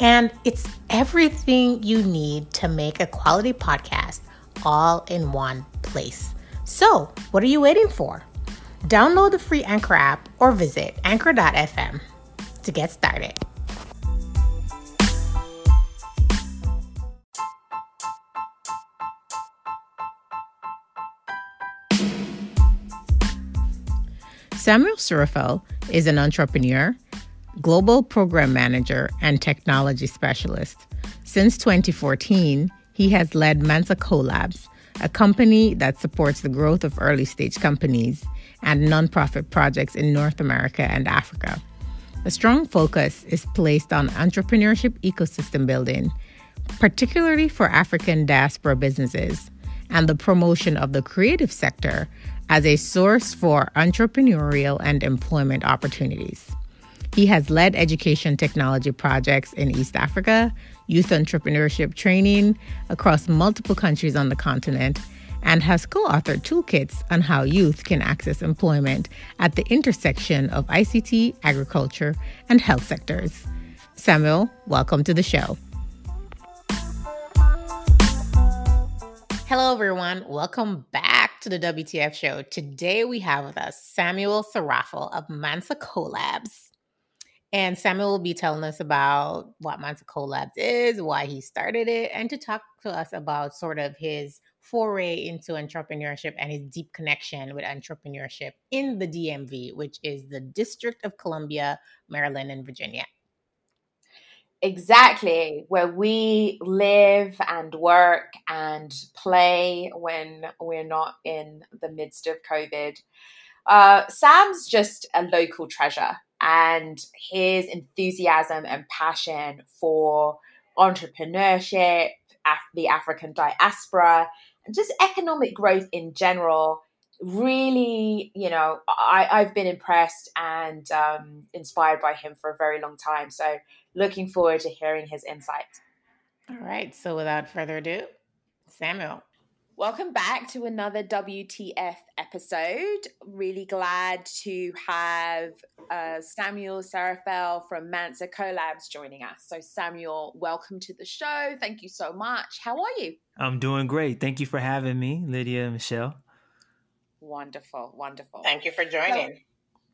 and it's everything you need to make a quality podcast all in one place. So, what are you waiting for? Download the free Anchor app or visit anchor.fm to get started. Samuel Suraphel is an entrepreneur global program manager, and technology specialist. Since 2014, he has led Mansa Colabs, a company that supports the growth of early stage companies and nonprofit projects in North America and Africa. A strong focus is placed on entrepreneurship ecosystem building, particularly for African diaspora businesses, and the promotion of the creative sector as a source for entrepreneurial and employment opportunities. He has led education technology projects in East Africa, youth entrepreneurship training across multiple countries on the continent, and has co authored toolkits on how youth can access employment at the intersection of ICT, agriculture, and health sectors. Samuel, welcome to the show. Hello, everyone. Welcome back to the WTF show. Today we have with us Samuel Suraphel of Mansa Colabs. And Samuel will be telling us about what Mansa Colabs is, why he started it, and to talk to us about sort of his foray into entrepreneurship and his deep connection with entrepreneurship in the DMV, which is the District of Columbia, Maryland, and Virginia. Exactly, where we live and work and play when we're not in the midst of COVID. Uh, Sam's just a local treasure and his enthusiasm and passion for entrepreneurship, Af- the African diaspora, and just economic growth in general. Really, you know, I, I've been impressed and um, inspired by him for a very long time. So, looking forward to hearing his insights. All right. So, without further ado, Samuel. Welcome back to another WTF episode. Really glad to have uh, Samuel Suraphel from Mansa Colabs joining us. So, Samuel, welcome to the show. Thank you so much. How are you? I'm doing great. Thank you for having me, Lydia and Michelle. Wonderful, wonderful. Thank you for joining. So,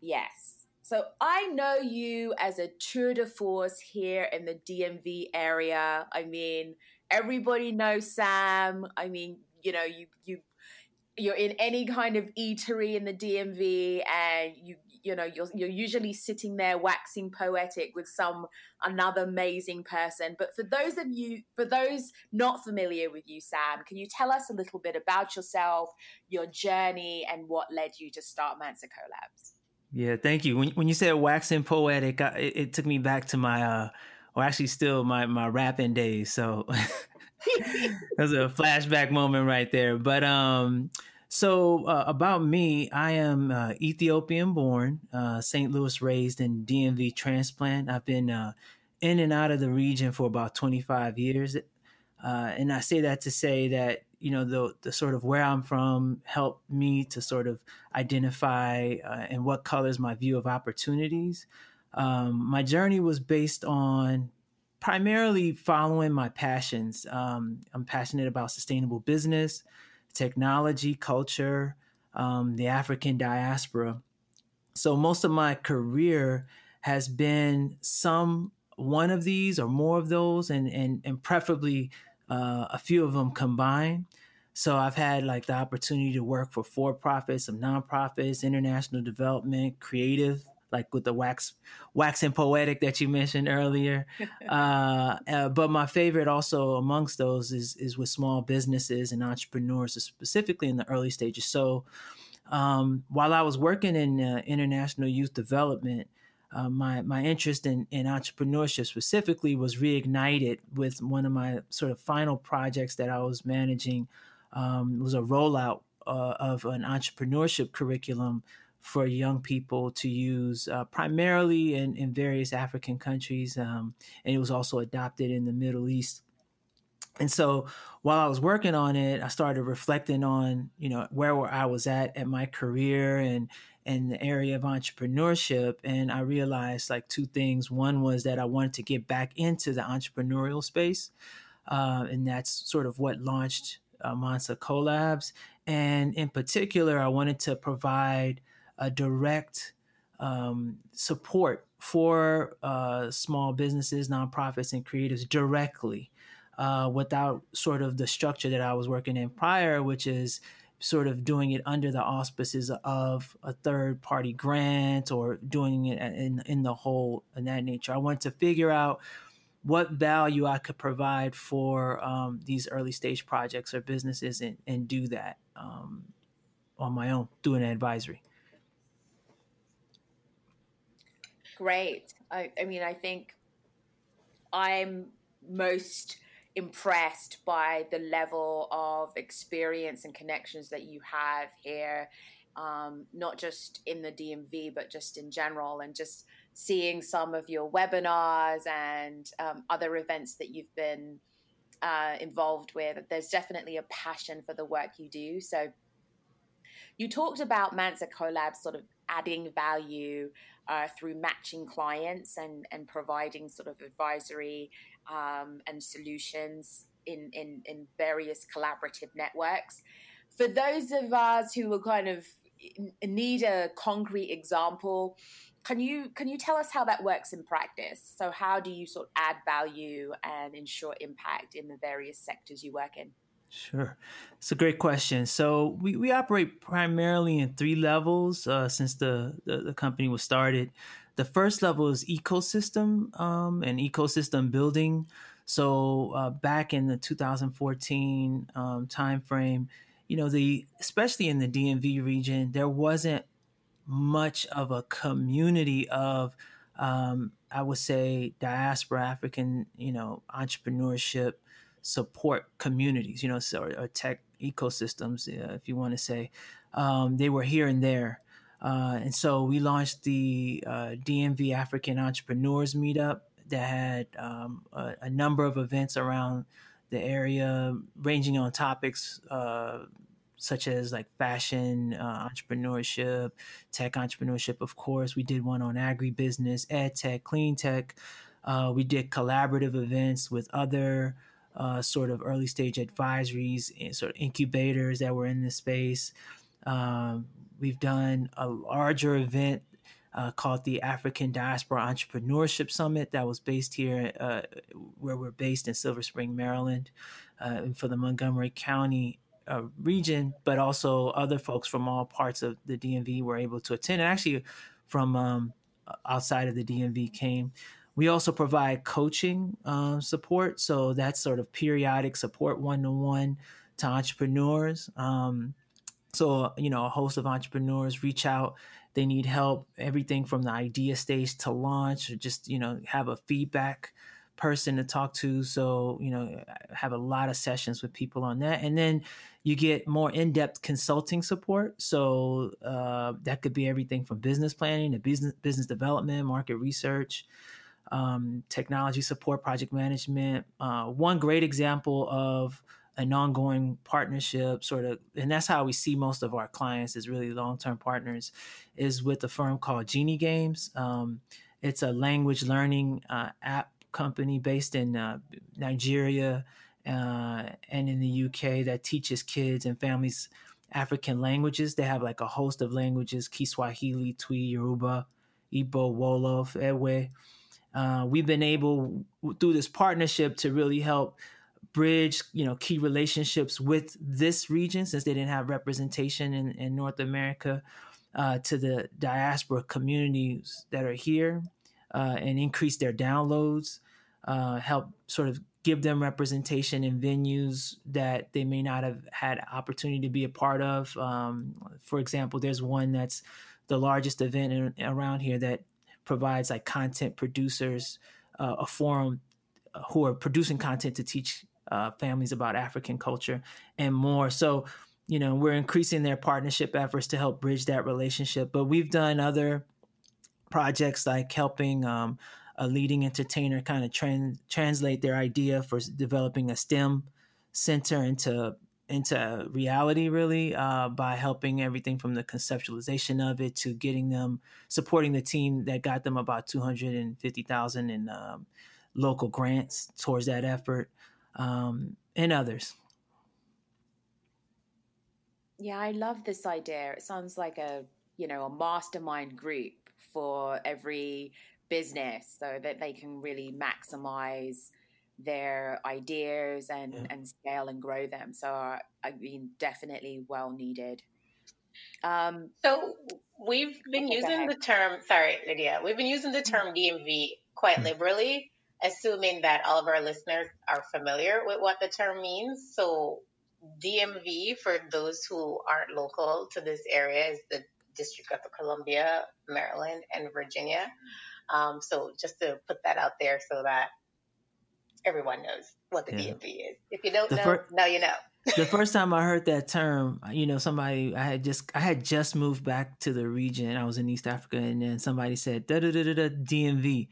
yes. So, I know you as a tour de force here in the DMV area. I mean, everybody knows Sam. I mean, you know you you you're in any kind of eatery in the DMV and you you know you're you're usually sitting there waxing poetic with some another amazing person. But for those of you for those not familiar with you Sam can you tell us a little bit about yourself your journey and what led you to start Mansa Colabs yeah thank you. When when you said waxing poetic I, it, it, took me back to my uh or actually still my my rapping days. So That's a flashback moment right there. But um, so uh, about me, I am uh, Ethiopian born, uh, St. Louis raised, and DMV transplant. I've been uh, in and out of the region for about 25 years, uh, and I say that to say that you know the the sort of where I'm from helped me to sort of identify uh, and what colors my view of opportunities. Um, my journey was based on primarily following my passions. Um, I'm passionate about sustainable business, technology, culture, um, the African diaspora. So most of my career has been some one of these or more of those, and and and preferably uh, a few of them combined. So I've had like the opportunity to work for for profits, some nonprofits, international development, creative like with the wax waxing poetic that you mentioned earlier. uh, uh, but my favorite also amongst those is is with small businesses and entrepreneurs, specifically in the early stages. So um, while I was working in uh, international youth development, uh, my my interest in, in entrepreneurship specifically was reignited with one of my sort of final projects that I was managing um, was a rollout uh, of an entrepreneurship curriculum for young people to use uh, primarily in, in various African countries. Um, and it was also adopted in the Middle East. And so while I was working on it, I started reflecting on, you know, where I was at at my career and and the area of entrepreneurship. And I realized like two things. One was that I wanted to get back into the entrepreneurial space. Uh, and that's sort of what launched uh, Colabs. And in particular, I wanted to provide a direct um, support for uh, small businesses, nonprofits, and creatives directly uh, without sort of the structure that I was working in prior, which is sort of doing it under the auspices of a third party grant or doing it in, in the whole in that nature. I wanted to figure out what value I could provide for um, these early stage projects or businesses and, and do that um, on my own, through an advisory. Great. I, I mean, I think I'm most impressed by the level of experience and connections that you have here, um, not just in the DMV, but just in general, and just seeing some of your webinars and um, other events that you've been uh, involved with. There's definitely a passion for the work you do. So, you talked about Mansa Colabs sort of adding value uh, through matching clients and, and providing sort of advisory um, and solutions in, in, in various collaborative networks. For those of us who will kind of need a concrete example, can you can you tell us how that works in practice? So how do you sort of add value and ensure impact in the various sectors you work in? Sure. It's a great question. So we, we operate primarily in three levels uh, since the, the, the, company was started. The first level is ecosystem um, and ecosystem building. So uh, back in the 2014 um, timeframe, you know, the especially in the DMV region, there wasn't much of a community of, um, I would say, diaspora African, you know, entrepreneurship support communities, you know, or, or tech ecosystems, uh, if you want to say. Um, they were here and there. Uh, and so we launched the uh, DMV African Entrepreneurs Meetup that had um, a, a, number of events around the area, ranging on topics uh, such as like fashion, uh, entrepreneurship, tech entrepreneurship. Of course, we did one on agribusiness, ed tech, clean tech. Uh, we did collaborative events with other uh, sort of early stage advisories and sort of incubators that were in this space. Um, we've done a larger event uh, called the African Diaspora Entrepreneurship Summit that was based here, uh, where we're based in Silver Spring, Maryland, uh, for the Montgomery County uh, region, but also other folks from all parts of the DMV were able to attend. And actually, from um, outside of the DMV came. We also provide coaching um, support. So that's sort of periodic support one to one to entrepreneurs. Um, so, you know, a host of entrepreneurs reach out. They need help, everything from the idea stage to launch, or just, you know, have a feedback person to talk to. So, you know, have a lot of sessions with people on that. And then you get more in depth consulting support. So, uh, that could be everything from business planning to business, business development, market research um, technology support, project management. Uh, one great example of an ongoing partnership, sort of, and that's how we see most of our clients is really long term partners, is with a firm called Genii Games. Um, it's a language learning uh, app company based in uh, Nigeria uh, and in the UK that teaches kids and families African languages. They have like a host of languages Kiswahili, Twi, Yoruba, Igbo, Wolof, Ewe. Uh, we've been able through this partnership to really help bridge you know key relationships with this region since they didn't have representation in, in north america uh, to the diaspora communities that are here uh, and increase their downloads uh, help sort of give them representation in venues that they may not have had opportunity to be a part of. Um, for example there's one that's the largest event in, around here that provides like content producers uh, a forum uh, who are producing content to teach uh, families about African culture and more. So, you know, we're increasing their partnership efforts to help bridge that relationship. But we've done other projects like helping um, a leading entertainer kind of trans- translate their idea for developing a STEM center into into reality really uh, by helping everything from the conceptualization of it to getting them supporting the team that got them about 250000 in um, local grants towards that effort um, and others. Yeah i love this idea. It sounds like a you know a mastermind group for every business so that they can really maximize their ideas and yeah. and scale and grow them. So I mean, definitely well needed. Um, so we've been using the term. Sorry, Lydia. We've been using the term DMV quite hmm. liberally, assuming that all of our listeners are familiar with what the term means. So DMV, for those who aren't local to this area, is the District of Columbia, Maryland, and Virginia. Um, so just to put that out there so that everyone knows what the yeah. DMV is. If you don't the know, fir- now you know. the first time I heard that term, you know, somebody I had just I had just moved back to the region. I was in East Africa, and then somebody said da da da da da DMV,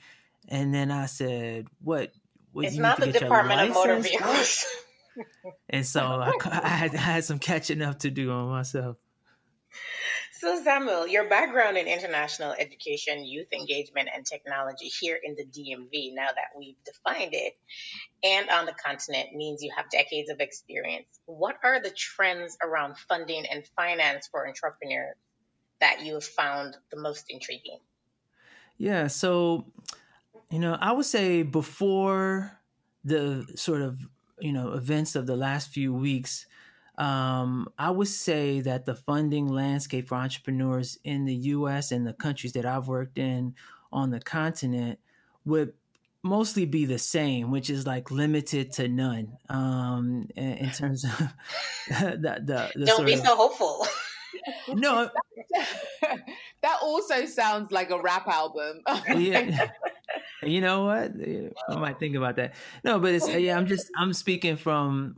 and then I said, "What? what it's not the Department of Motor Vehicles." and so I, I, had, I had some catching up to do on myself. So, Samuel, your background in international education, youth engagement, and technology here in the DMV, now that we've defined it, and on the continent means you have decades of experience. What are the trends around funding and finance for entrepreneurs that you have found the most intriguing? Yeah, so, you know, I would say before the sort of, you know, events of the last few weeks, um, I would say that the funding landscape for entrepreneurs in the US and the countries that I've worked in on the continent would mostly be the same, which is like limited to none um, in, in terms of the, the, the Don't be of, so hopeful. no. that also sounds like a rap album. yeah. You know what? I might think about that. No, but it's yeah. I'm just I'm speaking from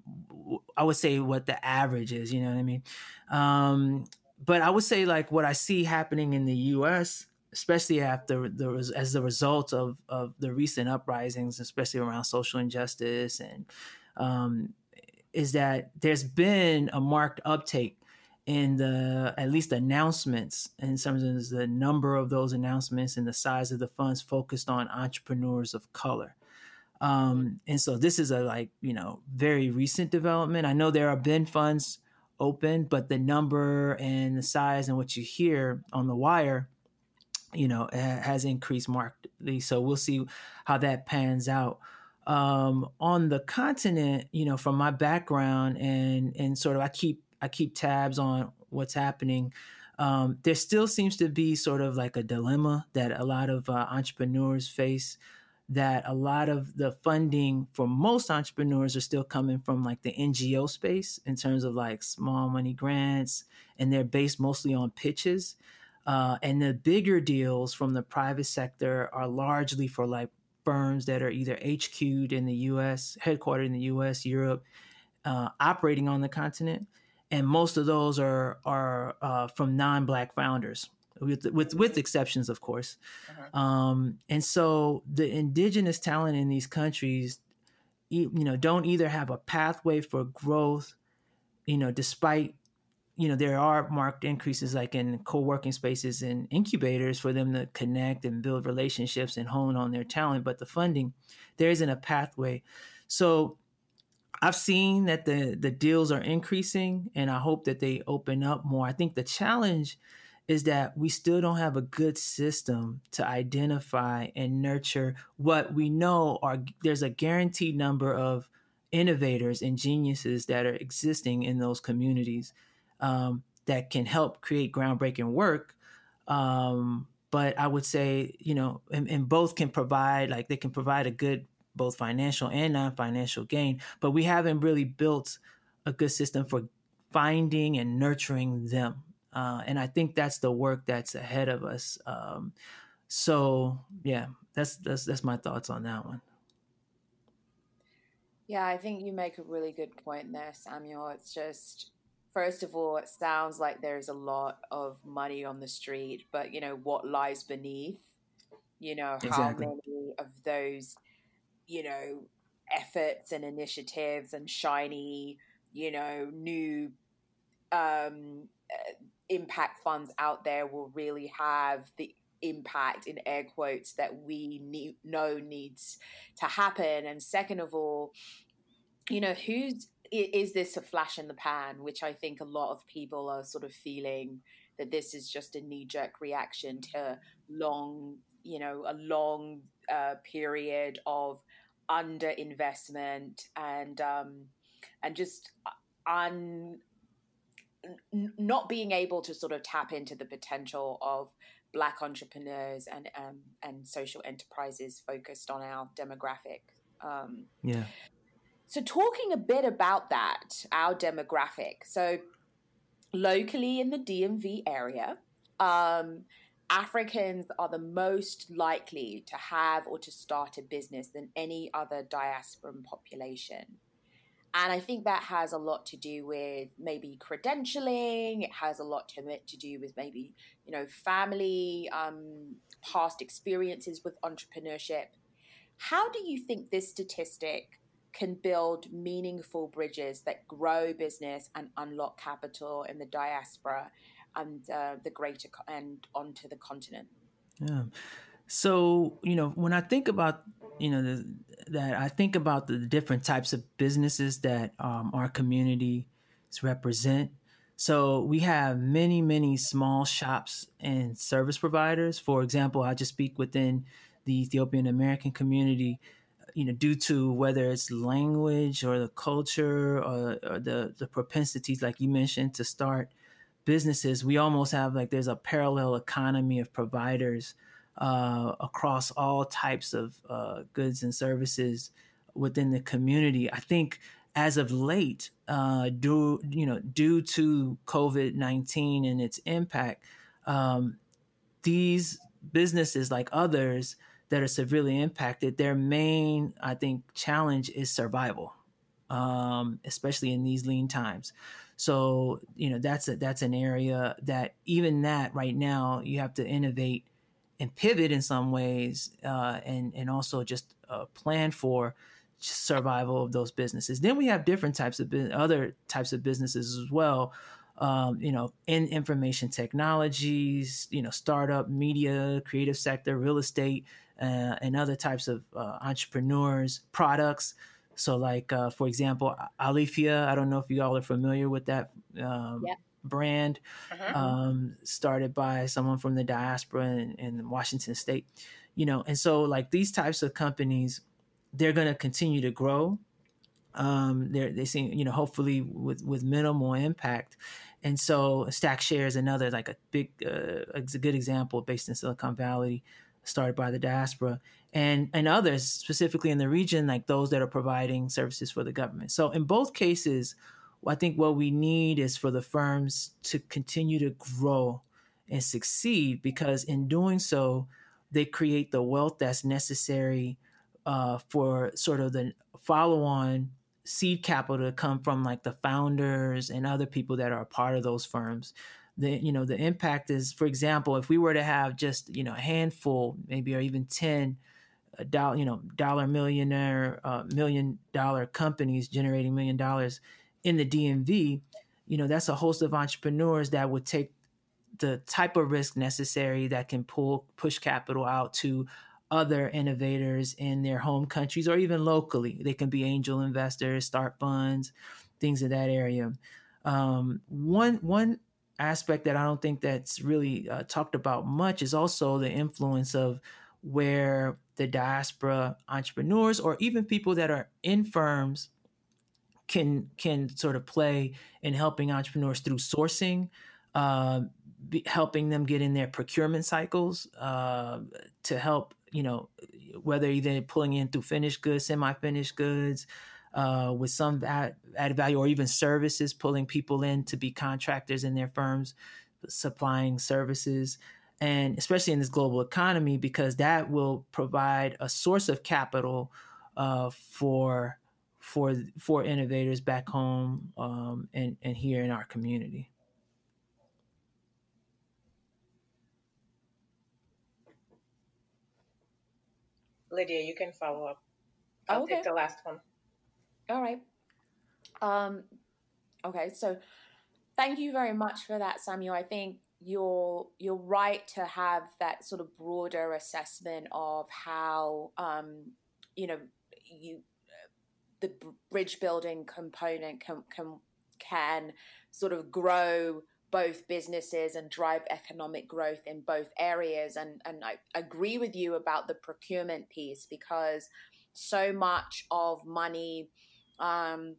I would say what the average is. You know what I mean? Um, but I would say like what I see happening in the U.S., especially after the as the result of of the recent uprisings, especially around social injustice, and um, is that there's been a marked uptake in the at least announcements in terms of the number of those announcements and the size of the funds focused on entrepreneurs of color. Um, and so this is a like, you know, very recent development. I know there have been funds open, but the number and the size and what you hear on the wire, you know, has increased markedly. So we'll see how that pans out. Um, on the continent, you know, from my background and and sort of I keep I keep tabs on what's happening. Um, there still seems to be sort of like a dilemma that a lot of uh, entrepreneurs face that a lot of the funding for most entrepreneurs are still coming from like the NGO space in terms of like small money grants, and they're based mostly on pitches. Uh, and the bigger deals from the private sector are largely for like firms that are either HQ'd in the US, headquartered in the US, Europe, uh, operating on the continent. And most of those are are uh, from non-black founders, with with with exceptions, of course. Uh-huh. Um, and so the indigenous talent in these countries, you know, don't either have a pathway for growth, you know, despite you know there are marked increases like in co-working spaces and incubators for them to connect and build relationships and hone on their talent but the funding there isn't a pathway so i've seen that the the deals are increasing and i hope that they open up more i think the challenge is that we still don't have a good system to identify and nurture what we know are there's a guaranteed number of innovators and geniuses that are existing in those communities um, that can help create groundbreaking work. Um, but i would say you know and, and both can provide like they can provide a good both financial and non-financial gain but we haven't really built a good system for finding and nurturing them uh, and I think that's the work that's ahead of us. Um, So yeah, that's that's that's my thoughts on that one. Yeah, I think you make a really good point there, Samuel. It's just first of all, it sounds like there's a lot of money on the street, but you know what lies beneath? You know, exactly. how many of those, you know, efforts and initiatives and shiny, you know, new um, uh, impact funds out there will really have the impact in air quotes that we need, know needs to happen. And second of all you know who's is this a flash in the pan? Which i think a lot of people are sort of feeling that this is just a knee-jerk reaction to long you know a long uh, period of underinvestment and um, and just un not being able to sort of tap into the potential of black entrepreneurs and um, and social enterprises focused on our demographic. Um, yeah. So talking a bit about that, our demographic. So locally in the DMV area, um, Africans are the most likely to have or to start a business than any other diasporan population. And I think that has a lot to do with maybe credentialing. It has a lot to, to do with maybe, you know, family, um, past experiences with entrepreneurship. How do you think this statistic can build meaningful bridges that grow business and unlock capital in the diaspora and uh, the greater co- and onto the continent? Yeah. So, you know, when I think about you know the, that I think about the different types of businesses that um, our communities represent. So we have many, many small shops and service providers. For example, I just speak within the Ethiopian American community. You know, due to whether it's language or the culture or, or the the propensities, like you mentioned, to start businesses, we almost have like there's a parallel economy of providers uh, across all types of uh, goods and services within the community. I think as of late, uh, due you know due to COVID nineteen and its impact, um, these businesses like others that are severely impacted, their main I think challenge is survival, um, especially in these lean times. So you know that's a, that's an area that even that right now you have to innovate and pivot in some ways, uh, and and also just uh, plan for survival of those businesses. Then we have different types of other types of businesses as well. Um, you know, in information technologies, you know, startup, media, creative sector, real estate, uh, and other types of uh, entrepreneurs, products. So, like uh, for example, Alaffia. I don't know if you all are familiar with that. Um, yeah brand uh-huh. um, started by someone from the diaspora in, in, Washington State, you know, and so like these types of companies, they're going to continue to grow. Um, they're, they seem, you know, hopefully with, with minimal impact. And so StackShare's another like a big, uh, a good example based in Silicon Valley, started by the diaspora and, and others specifically in the region, like those that are providing services for the government. So in both cases, I think what we need is for the firms to continue to grow and succeed because in doing so, they create the wealth that's necessary uh, for sort of the follow on seed capital to come from like the founders and other people that are a part of those firms. The you know the impact is for example if we were to have just you know a handful maybe or even 10 uh, dollar you know dollar millionaire uh, million dollar companies generating million dollars in the DMV, you know, that's a host of entrepreneurs that would take the type of risk necessary that can pull push capital out to other innovators in their home countries or even locally. They can be angel investors, start funds, things in that area. Um, one one aspect that I don't think that's really uh, talked about much is also the influence of where the diaspora entrepreneurs or even people that are in firms can can sort of play in helping entrepreneurs through sourcing, uh, helping them get in their procurement cycles uh, to help you know whether either pulling in through finished goods, semi-finished goods. Uh, with some added value or even services, pulling people in to be contractors in their firms, supplying services. and especially in this global economy, because that will provide a source of capital uh, for for for innovators back home um, and and here in our community. Lydia, you can follow up. I'll okay. take the last one. All right. Um, okay, so thank you very much for that, Samuel. I think you're you're right to have that sort of broader assessment of how um, you know you the bridge building component can can can sort of grow both businesses and drive economic growth in both areas. And and I agree with you about the procurement piece because so much of money um,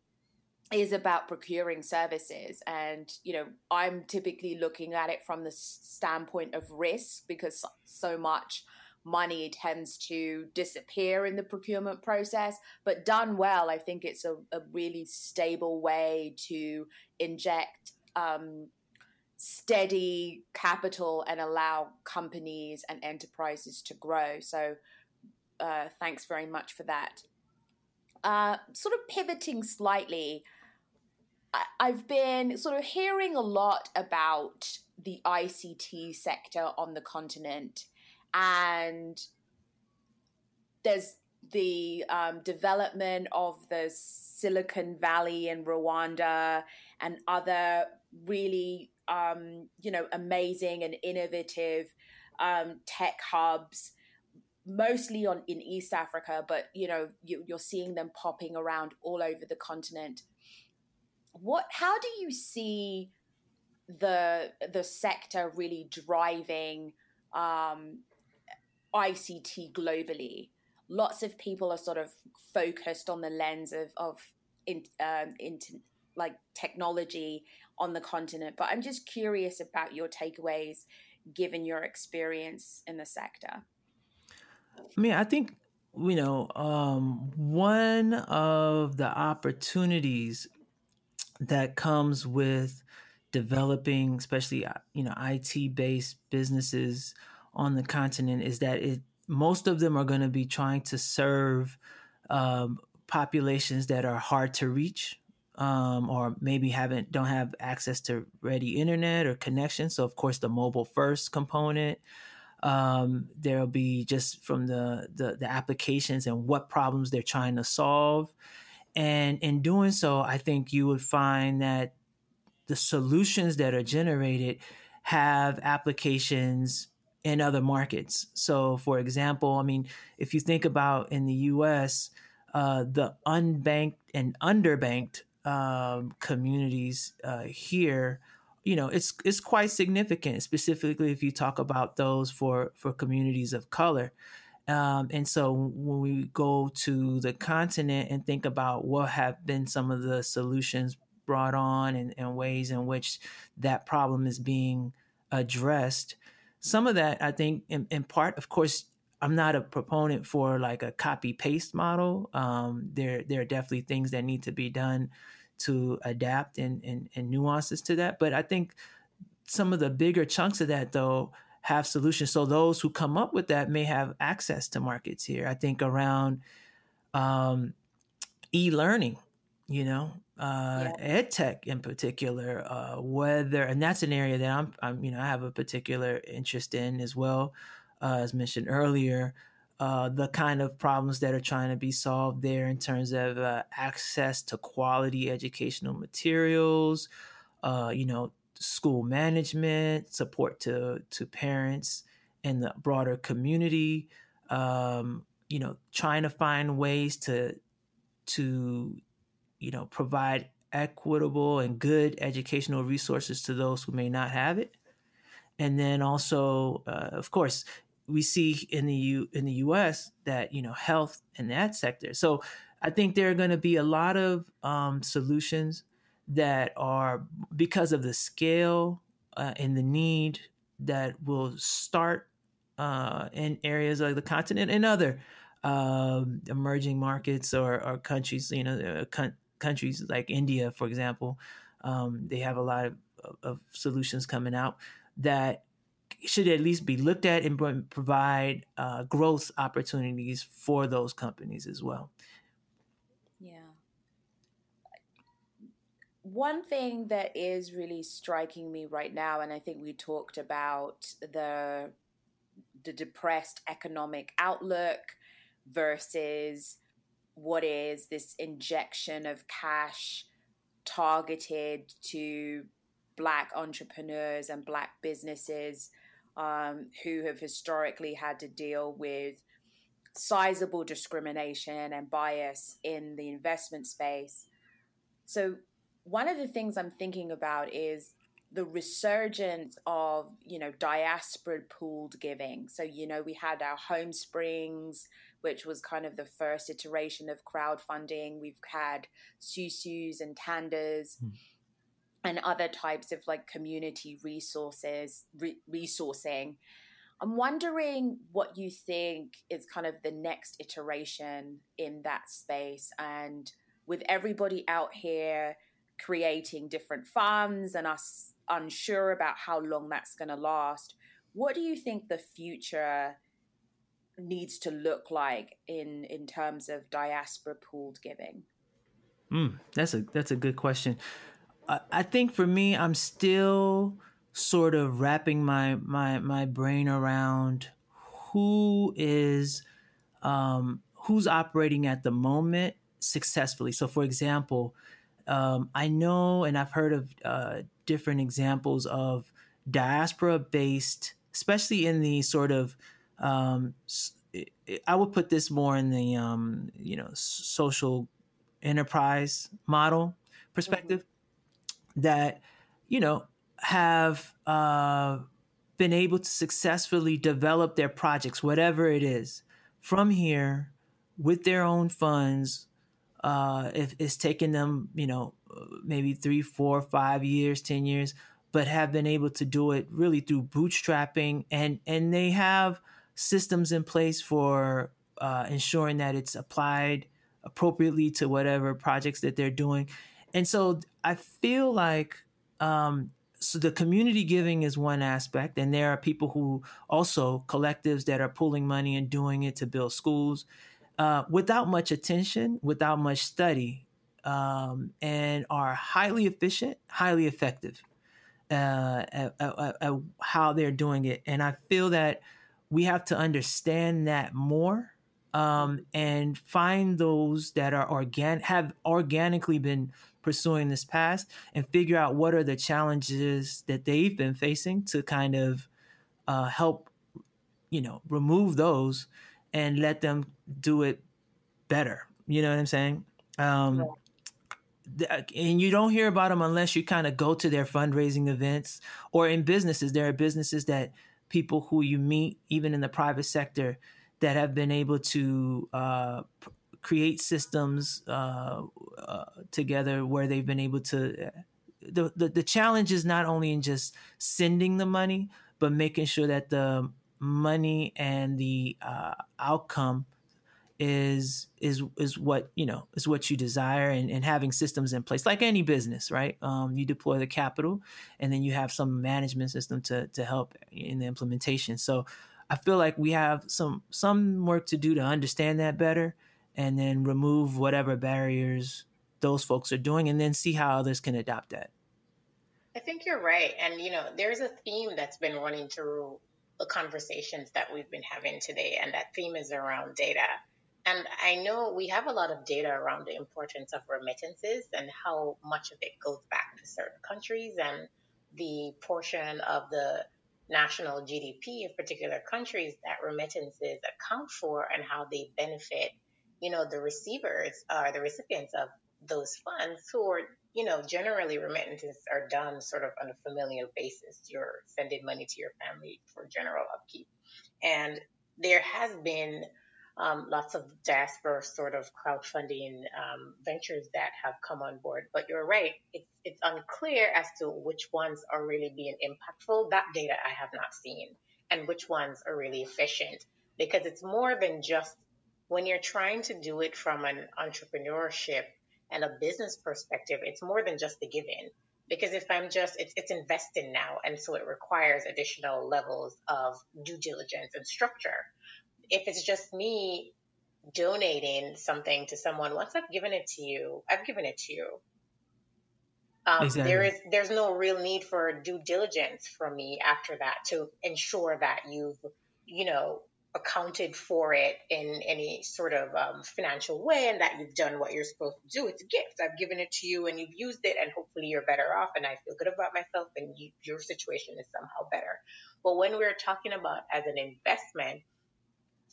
is about procuring services. And you know i'm typically looking at it from the standpoint of risk because so much money tends to disappear in the procurement process but done well i think it's a, a really stable way to inject um, steady capital and allow companies and enterprises to grow. So uh, thanks very much for that. Uh, sort of pivoting slightly I've been sort of hearing a lot about the ICT sector on the continent, and there's the um, development of the Silicon Valley in Rwanda and other really, um, you know, amazing and innovative um, tech hubs, mostly on in East Africa, but you know, you, you're seeing them popping around all over the continent. What how do you see the the sector really driving um, ICT globally? Lots of people are sort of focused on the lens of of in, um, into like technology on the continent, but I'm just curious about your takeaways given your experience in the sector. I mean, I think you know um, one of the opportunities that comes with developing, especially uh, you know IT based businesses on the continent, is that it most of them are going to be trying to serve um, populations that are hard to reach. Um, or maybe haven't don't have access to ready internet or connection. So of course the mobile first component. Um, there'll be just from the, the the applications and what problems they're trying to solve and in doing so, I think you would find that the solutions that are generated have applications in other markets. So, for example, I mean, if you think about in the US, uh, the unbanked and underbanked um, communities uh, here, you know, it's it's quite significant. Specifically, if you talk about those for for communities of color, um, and so when we go to the continent and think about what have been some of the solutions brought on and, and ways in which that problem is being addressed, some of that I think in, in part, of course, I'm not a proponent for like a copy paste model. Um, there, there are definitely things that need to be done to adapt and, and, and nuances to that. But I think some of the bigger chunks of that, though, have solutions. So those who come up with that may have access to markets here. I think around um, e-learning, you know, uh, yeah. ed tech in particular, uh, whether and that's an area that I'm, I'm, you know, I have a particular interest in as well, uh, as mentioned earlier. Uh, the kind of problems that are trying to be solved there in terms of uh, access to quality educational materials, uh, you know, school management, support to to parents and the broader community. Um, you know, trying to find ways to to you know provide equitable and good educational resources to those who may not have it. And then also, uh, of course, we see in the U in the U.S. that you know health and that sector. So I think there are going to be a lot of um, solutions that are because of the scale uh, and the need that will start uh, in areas like the continent and other um, emerging markets or, or, countries, you know, uh, countries like India, for example, um, they have a lot of, of, solutions coming out that should at least be looked at and provide uh, growth opportunities for those companies as well. Yeah. One thing that is really striking me right now, and I think we talked about the the depressed economic outlook versus what is this injection of cash targeted to black entrepreneurs and black businesses um, who have historically had to deal with sizable discrimination and bias in the investment space. So, one of the things I'm thinking about is the resurgence of you know diaspora pooled giving. So you know we had our home springs which was kind of the first iteration of crowdfunding. We've had susus and tandas mm. and other types of like community resources re- resourcing. I'm wondering what you think is kind of the next iteration in that space. And with everybody out here creating different funds and us unsure about how long that's going to last. What do you think the future needs to look like in in terms of diaspora pooled giving? Mm, that's a that's a good question. I, I think for me, I'm still sort of wrapping my my my brain around who is um, who's operating at the moment successfully. So, for example, um, I know and I've heard of uh, different examples of diaspora based, especially in the sort of, um, I would put this more in the, um, you know, social enterprise model perspective mm-hmm. that, you know, have uh, been able to successfully develop their projects, whatever it is, from here with their own funds uh, if it's taken them, you know, maybe three, four, five years, ten years, but have been able to do it really through bootstrapping, and and they have systems in place for uh, ensuring that it's applied appropriately to whatever projects that they're doing, and so I feel like. Um, so the community giving is one aspect and there are people who also collectives that are pulling money and doing it to build schools uh, without much attention, without much study, um, and are highly efficient, highly effective uh, at, at, at, how they're doing it. And I feel that we have to understand that more um, and find those that are organ have organically been pursuing this path and figure out what are the challenges that they've been facing to kind of uh, help you know remove those and let them do it better. You know what I'm saying? Um, yeah. and you don't hear about them unless you kind of go to their fundraising events or in businesses. There are businesses that people who you meet, even in the private sector, that have been able to uh, create systems uh, uh, together where they've been able to. The, the the challenge is not only in just sending the money, but making sure that the money and the uh, outcome is is is what you know is what you desire and, and having systems in place like any business right? Um, you deploy the capital and then you have some management system to to help in the implementation. So i feel like we have some some work to do to understand that better and then remove whatever barriers those folks are doing and then see how others can adopt that. I think you're right. And you know there's a theme that's been running through the conversations that we've been having today, and that theme is around data. And I know we have a lot of data around the importance of remittances and how much of it goes back to certain countries and the portion of the national GDP of particular countries that remittances account for and how they benefit, you know, the receivers or the recipients of those funds who are you know, generally remittances are done sort of on a familial basis. You're sending money to your family for general upkeep. And there has been um, lots of diaspora sort of crowdfunding um, ventures that have come on board. But you're right, it's, it's unclear as to which ones are really being impactful. That data I have not seen, and which ones are really efficient. Because it's more than just when you're trying to do it from an entrepreneurship and a business perspective, it's more than just the giving. Because if I'm just, it's, it's investing now. And so it requires additional levels of due diligence and structure. If it's just me donating something to someone, once I've given it to you, I've given it to you. Um, exactly. There is there's no real need for due diligence from me after that to ensure that you've you know accounted for it in any sort of um, financial way and that you've done what you're supposed to do. It's a gift. I've given it to you and you've used it, and hopefully you're better off. And I feel good about myself, and you, your situation is somehow better. But when we're talking about as an investment,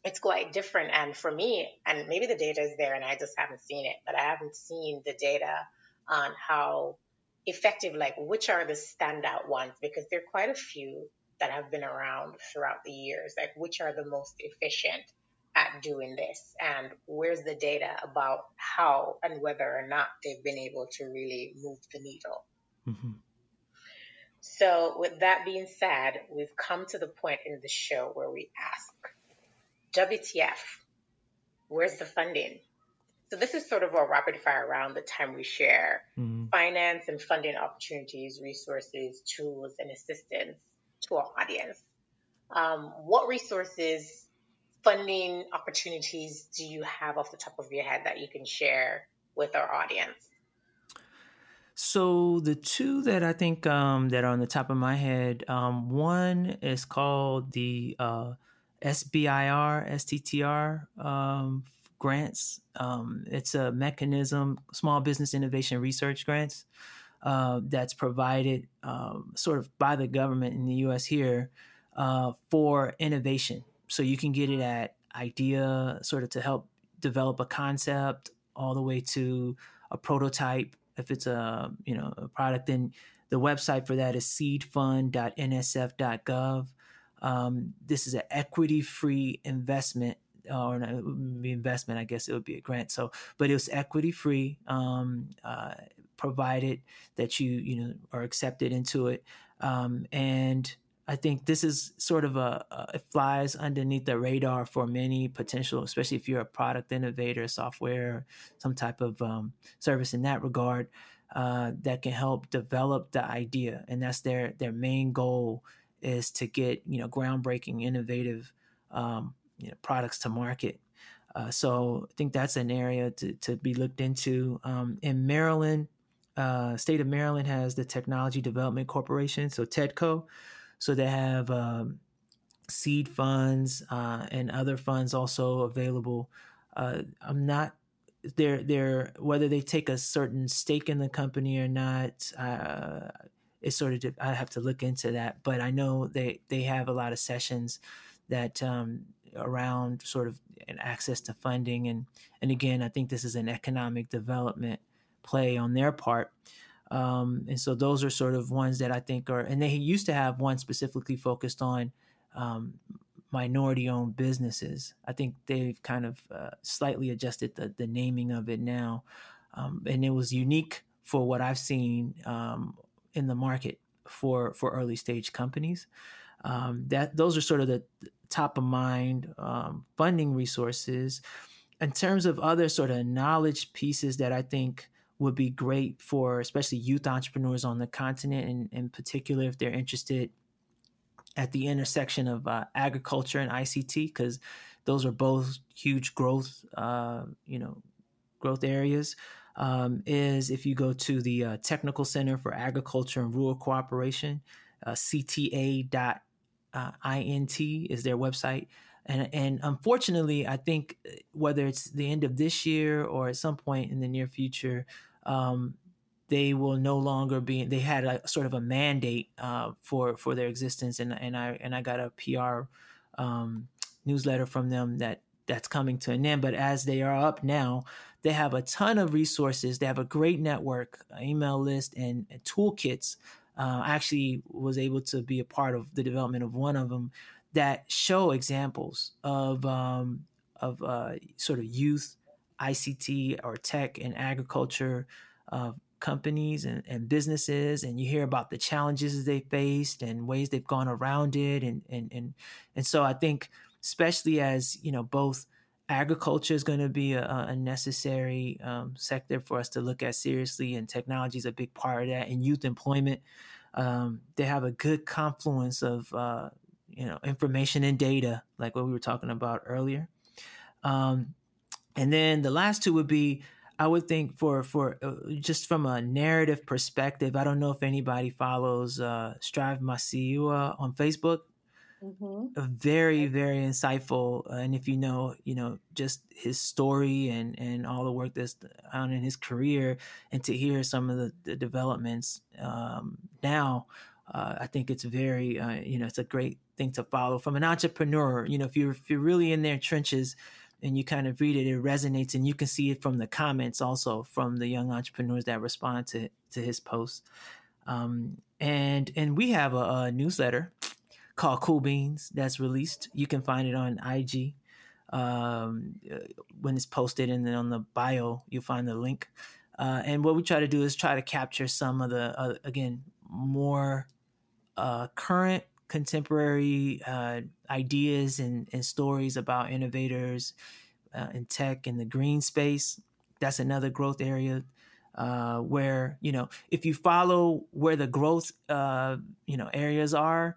it's quite different. And for me, and maybe the data is there and I just haven't seen it, but I haven't seen the data on how effective, like which are the standout ones, because there are quite a few that have been around throughout the years, like which are the most efficient at doing this and where's the data about how and whether or not they've been able to really move the needle. Mm-hmm. So, with that being said, we've come to the point in the show where we ask WTF, where's the funding? So this is sort of a rapid fire around the time we share mm-hmm. finance and funding opportunities, resources, tools, and assistance to our audience. Um, what resources, funding opportunities do you have off the top of your head that you can share with our audience? So the two that I think um, that are on the top of my head, um, one is called the uh, SBIR, STTR um, grants. Um, it's a mechanism, small business innovation research grants, uh, that's provided um, sort of by the government in the U.S. here uh, for innovation. So you can get it at idea, sort of to help develop a concept, all the way to a prototype. If it's a you know a product, then the website for that is seedfund.nsf.gov. Um, this is an equity-free investment or an investment, I guess it would be a grant. So, but it was equity free, um, uh, provided that you you know are accepted into it. Um, and I think this is sort of a, a, it flies underneath the radar for many potential, especially if you're a product innovator, software, some type of um, service in that regard uh, that can help develop the idea, and that's their their main goal is to get you know groundbreaking, innovative um, you know, products to market. Uh, so I think that's an area to, to be looked into. Um, in Maryland, uh, state of Maryland has the Technology Development Corporation, so TEDCO. So they have um, seed funds uh, and other funds also available. Uh, I'm not they're they're whether they take a certain stake in the company or not. Uh, it's sort of I have to look into that, but I know they they have a lot of sessions that um, around sort of an access to funding and and again I think this is an economic development play on their part. Um, and so those are sort of ones that I think are, and they used to have one specifically focused on um, minority owned businesses. I think they've kind of uh, slightly adjusted the, the naming of it now. Um, and it was unique for what I've seen um, in the market for, for early stage companies. Um, that those are sort of the top of mind um, funding resources. In terms of other sort of knowledge pieces that I think would be great for especially youth entrepreneurs on the continent, and in particular if they're interested at the intersection of uh, agriculture and ICT, because those are both huge growth, uh, you know, growth areas. Um, is if you go to the uh, Technical Center for Agriculture and Rural Cooperation, uh, CTA dot uh, int is their website and and unfortunately i think uh, whether it's the end of this year or at some point in the near future um, they will no longer be they had a sort of a mandate uh, for for their existence. And and i and i got a pr um, newsletter from them that that's coming to an end. But as they are up now they have a ton of resources. They have a great network email list and, and toolkits. Uh, I actually was able to be a part of the development of one of them that show examples of um, of uh, sort of youth ICT or tech and agriculture uh, companies and, and, businesses, and you hear about the challenges they faced and ways they've gone around it, and and and and so I think, especially as you know, both agriculture is going to be a, a necessary um, sector for us to look at seriously, and technology is a big part of that. And youth employment, um, they have a good confluence of uh, you know information and data, like what we were talking about earlier. Um, and then the last two would be, I would think for for uh, just from a narrative perspective. I don't know if anybody follows uh, Strive Masiyiwa on Facebook. Mm-hmm. Very, very insightful. Uh, and if you know, you know, just his story and and all the work that's on in his career, and to hear some of the, the developments um, now, uh, I think it's very, uh, you know, it's a great thing to follow from an entrepreneur. You know, if you're if you're really in their trenches and you kind of read it, it resonates, and you can see it from the comments also from the young entrepreneurs that respond to to his posts. Um, and and we have a, a newsletter called Cool Beans that's released. You can find it on IG um, uh, when it's posted, and then on the bio you'll find the link. Uh, and what we try to do is try to capture some of the uh, again more uh, current contemporary uh, ideas and, and, stories about innovators uh, in tech and the green space. That's another growth area where you know if you follow where the growth you know areas are,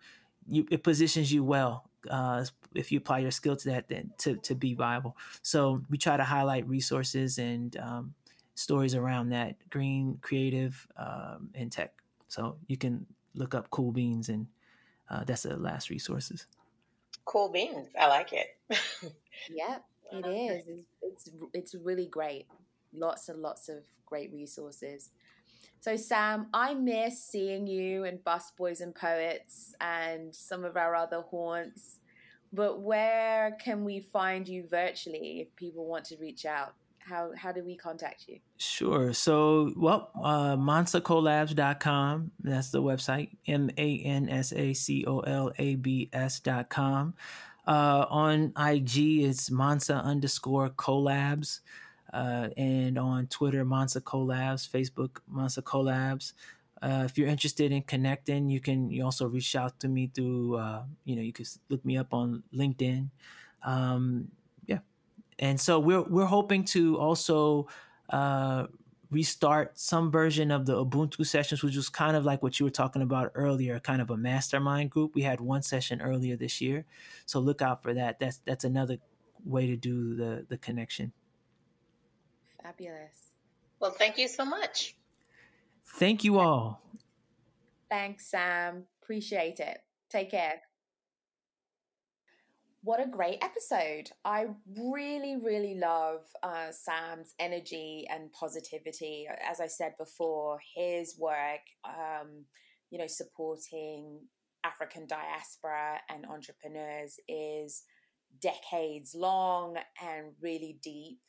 you, it positions you well uh, if you apply your skill to that then to, to be viable so we try to highlight resources and um, stories around that green creative um, and tech so you can look up cool beans and uh, that's the last resources. Cool beans. I like it. Yep it is. It's, it's it's really great. Lots and lots of great resources. So, Sam, I miss seeing you and Busboys and Poets and some of our other haunts. But where can we find you virtually if people want to reach out? How, how do we contact you? Sure. So, well, uh, mansacolabs.com. That's the website. M A N S A C O L A B S.com. Uh, on IG, it's Mansa underscore colabs uh, and on Twitter, Mansa Colabs, Facebook, Mansa Colabs. Uh, if you're interested in connecting, you can you also reach out to me through uh, you know you can look me up on LinkedIn. Um, and so we're we're hoping to also uh, restart some version of the Ubuntu sessions, which was kind of like what you were talking about earlier, kind of a mastermind group. We had one session earlier this year, so look out for that. That's that's another way to do the the connection. Fabulous. Well, thank you so much. Thank you all. Thanks, Sam. Appreciate it. Take care. What a great episode. I really, really love uh, Sam's energy and positivity. As I said before, his work, um, you know, supporting African diaspora and entrepreneurs is decades long and really deep.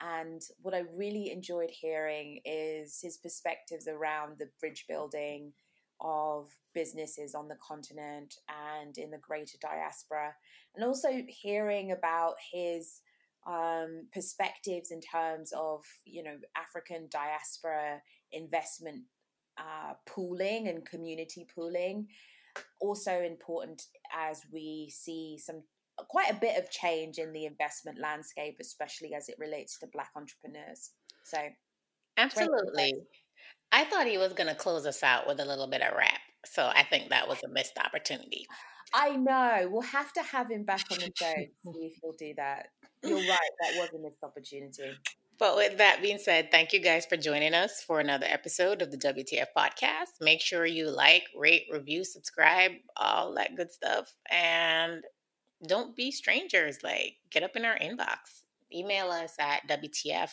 And what I really enjoyed hearing is his perspectives around the bridge building of businesses on the continent and in the greater diaspora, and also hearing about his um, perspectives in terms of you know African diaspora investment uh, pooling and community pooling. Also important as we see some quite a bit of change in the investment landscape, especially as it relates to Black entrepreneurs. So, absolutely. I thought he was going to close us out with a little bit of rap. So I think that was a missed opportunity. I know. We'll have to have him back on the show to see if he'll do that. You're right. That was a missed opportunity. But with that being said, thank you guys for joining us for another episode of the WTF podcast. Make sure you like, rate, review, subscribe, all that good stuff. And don't be strangers. Like, get up in our inbox. Email us at WTF.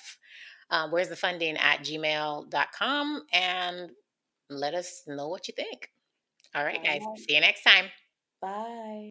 Um, where's the funding at gmail.com and let us know what you think. All right, guys. See you next time. Bye.